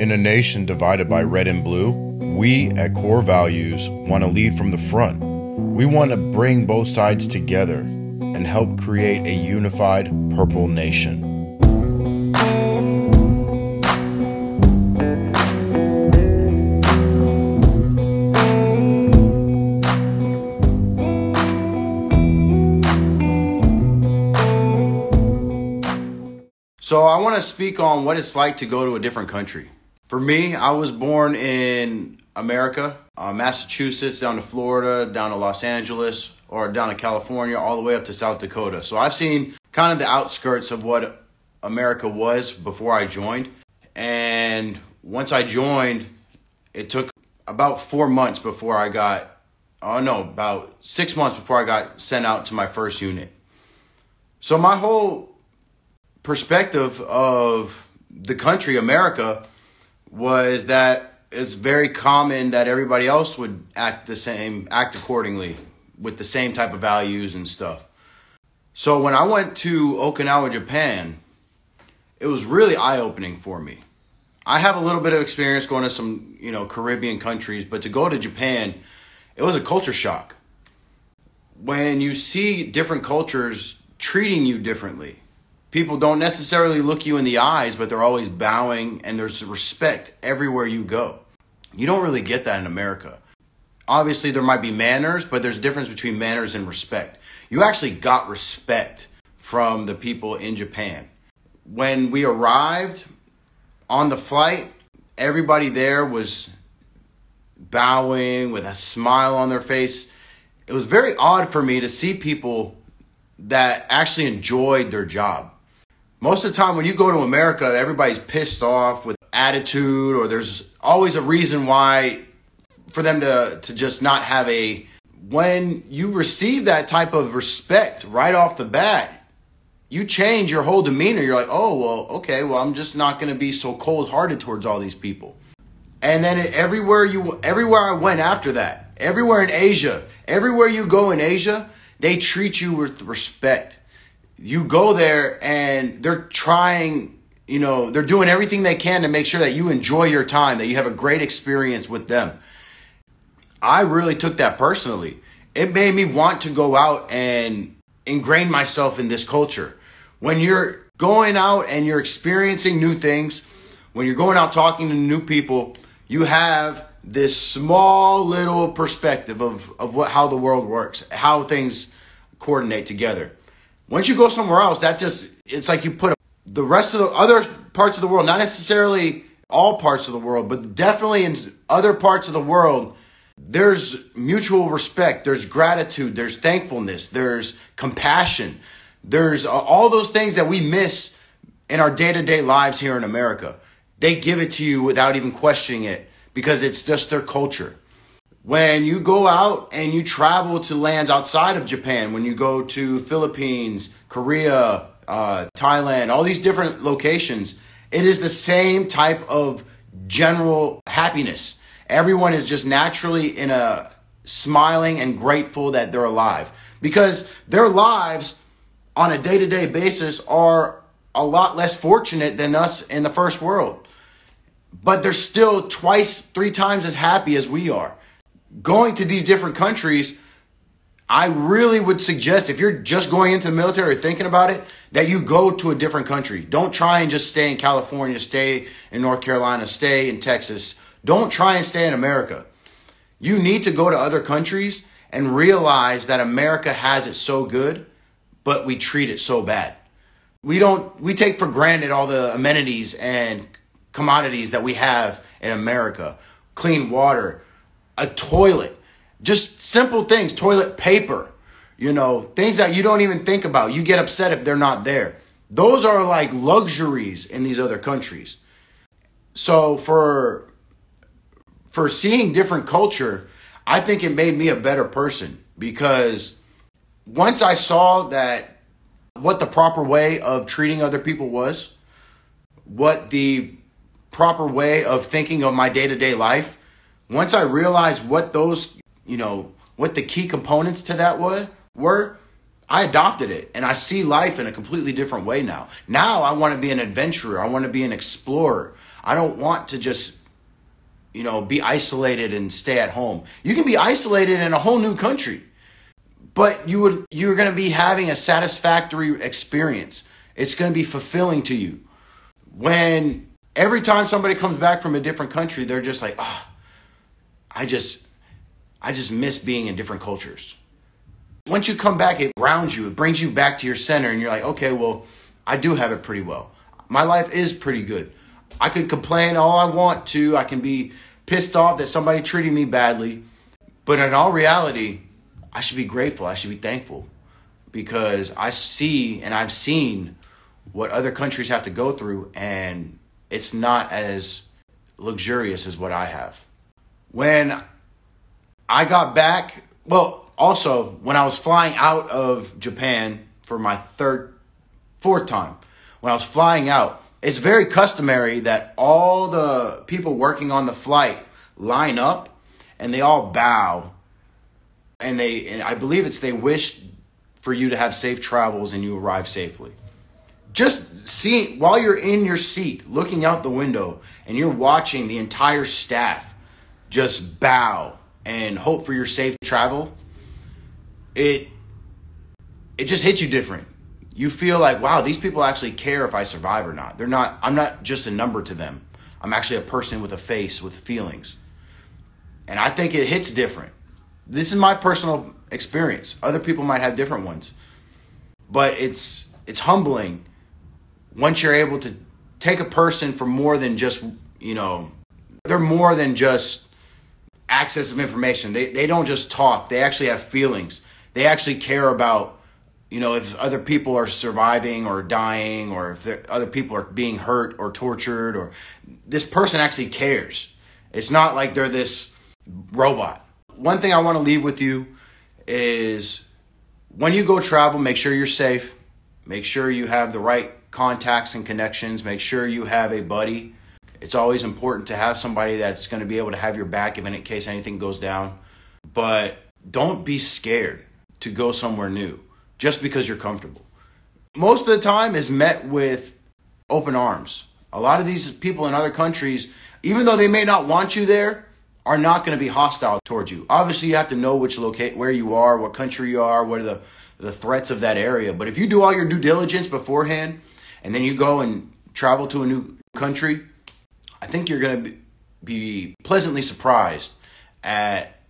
In a nation divided by red and blue, we at Corps Values want to lead from the front. We want to bring both sides together and help create a unified purple nation. So I want to speak on what it's like to go to a different country. For me, I was born in America, uh, Massachusetts, down to Florida, down to Los Angeles, or down to California, all the way up to South Dakota. So I've seen kind of the outskirts of what America was before I joined. And once I joined, it took about four months before I got, oh no, about six months before I got sent out to my first unit. So my whole perspective of the country, America, was that it's very common that everybody else would act the same, act accordingly with the same type of values and stuff. So when I went to Okinawa, Japan, it was really eye opening for me. I have a little bit of experience going to some, you know, Caribbean countries, but to go to Japan, it was a culture shock. When you see different cultures treating you differently, people don't necessarily look you in the eyes, but they're always bowing and there's respect everywhere you go. You don't really get that in America. Obviously, there might be manners, but there's a difference between manners and respect. You actually got respect from the people in Japan. When we arrived on the flight, everybody there was bowing with a smile on their face. It was very odd for me to see people that actually enjoyed their job most of the time, when you go to America, everybody's pissed off with attitude, or there's always a reason why for them to, to just not have a. When you receive that type of respect right off the bat, you change your whole demeanor. You're like, oh, well, okay, well, I'm just not going to be so cold hearted towards all these people. And then everywhere you, everywhere I went after that, everywhere in Asia, everywhere you go in Asia, they treat you with respect you go there and they're trying you know they're doing everything they can to make sure that you enjoy your time that you have a great experience with them. I really took that personally. It made me want to go out and ingrain myself in this culture. When you're going out and you're experiencing new things when you're going out talking to new people you have this small little perspective of, of what how the world works how things coordinate together once you go somewhere else, that just, it's like you put the rest of the other parts of the world, not necessarily all parts of the world, but definitely in other parts of the world, there's mutual respect, there's gratitude, there's thankfulness, there's compassion, there's uh, all those things that we miss in our day to day lives here in America. They give it to you without even questioning it because it's just their culture when you go out and you travel to lands outside of Japan, when you go to Philippines, Korea, uh, Thailand, all these different locations, it is the same type of general happiness. Everyone is just naturally in a smiling and grateful that they're alive because their lives on a day to day basis are a lot less fortunate than us in the first world. But they're still twice, three times as happy as we are going to these different countries, I really would suggest if you're just going into the military or thinking about it, that you go to a different country. Don't try and just stay in California, stay in North Carolina, stay in Texas. Don't try and stay in America. You need to go to other countries and realize that America has it so good, but we treat it so bad. We don't we take for granted all the amenities and commodities that we have in America. Clean water, a toilet, just simple things, toilet paper, you know, things that you don't even think about. You get upset if they're not there. Those are like luxuries in these other countries. So for for seeing different culture, I think it made me a better person because once I saw that what the proper way of treating other people was, what the proper way of thinking of my day-to-day life, once I realized what those, you know, what the key components to that were, were, I adopted it and I see life in a completely different way now. Now I want to be an adventurer. I want to be an explorer. I don't want to just you know, be isolated and stay at home. You can be isolated in a whole new country. But you would you're going to be having a satisfactory experience. It's going to be fulfilling to you. When every time somebody comes back from a different country, they're just like, "Ah, oh, I just I just miss being in different cultures." Once you come back, it grounds you. It brings you back to your center and you're like, "Okay, well, I do have it pretty well. My life is pretty good." I could complain all I want to. I can be pissed off that somebody treating me badly. But in all reality, I should be grateful. I should be thankful because I see and I've seen what other countries have to go through, and it's not as luxurious as what I have. When I got back, well, also when I was flying out of Japan for my third, fourth time, when I was flying out, it's very customary that all the people working on the flight line up and they all bow and they and I believe it's they wish for you to have safe travels and you arrive safely. Just seeing while you're in your seat looking out the window and you're watching the entire staff just bow and hope for your safe travel, it it just hits you different you feel like, wow, these people actually care if I survive or not. They're not, I'm not just a number to them. I'm actually a person with a face, with feelings. And I think it hits different. This is my personal experience. Other people might have different ones. But it's it's humbling once you're able to take a person for more than just, you know, they're more than just access of information. They they don't just talk. They actually have feelings. They actually care about you know, if other people are surviving or dying, or if other people are being hurt or tortured, or this person actually cares. It's not like they're this robot. One thing I want to leave with you is when you go travel, make sure you're safe. Make sure you have the right contacts and connections. Make sure you have a buddy. It's always important to have somebody that's going to be able to have your back if in case anything goes down. But don't be scared to go somewhere new just because you're comfortable. Most of the time is met with open arms. A lot of these people in other countries, even though they may not want you there, are not going to be hostile towards you. Obviously, you have to know which locate where you are, what country you are, what are the the threats of that area. But if you do all your due diligence beforehand, and then you go and travel to a new country, I think you're going to be pleasantly surprised at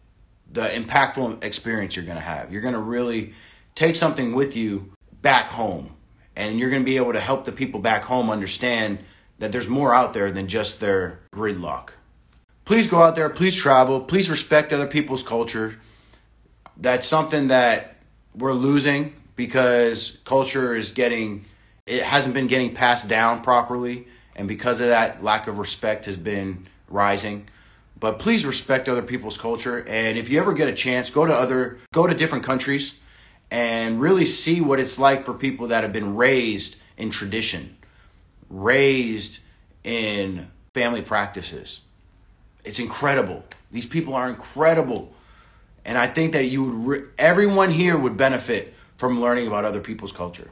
the impactful experience you're going to have. You're going to really take something with you back home. And you're going to be able to help the people back home understand that there's more out there than just their gridlock. Please go out there, please travel, please respect other people's culture. That's something that we're losing because culture is getting, it hasn't been getting passed down properly. And because of that, lack of respect has been rising but please respect other people's culture and if you ever get a chance go to other go to different countries and really see what it's like for people that have been raised in tradition, raised in family practices. It's incredible. These people are incredible. And I think that you would re- everyone here would benefit from learning about other people's culture.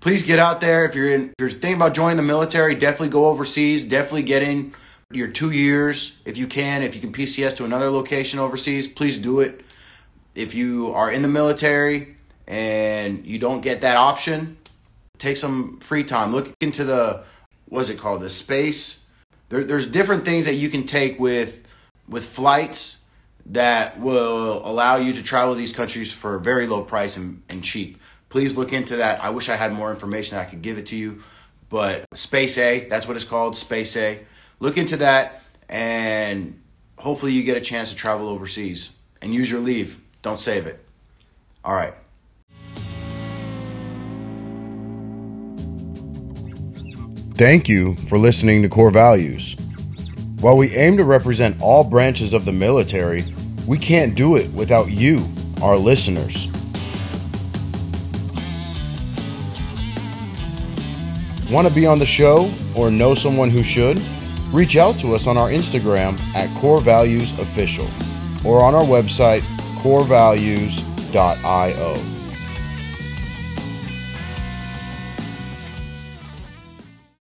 Please get out there if you're in if you're thinking about joining the military, definitely go overseas, definitely get in your 2 years if you can, if you can PCS to another location overseas, please do it if you are in the military and you don't get that option, take some free time. Look into the what's it called? The space. There, there's different things that you can take with with flights that will allow you to travel these countries for a very low price and, and cheap. Please look into that. I wish I had more information I could give it to you. But Space A, that's what it's called, Space A. Look into that and hopefully you get a chance to travel overseas and use your leave. Don't save it. All right. Thank you for listening to Corps Values. While we aim to represent all branches of the military, we can't do it without you, our listeners. Want to be on the show or know someone who should? Reach out to us on our Instagram at Corps Values Official or on our website corevalues.io.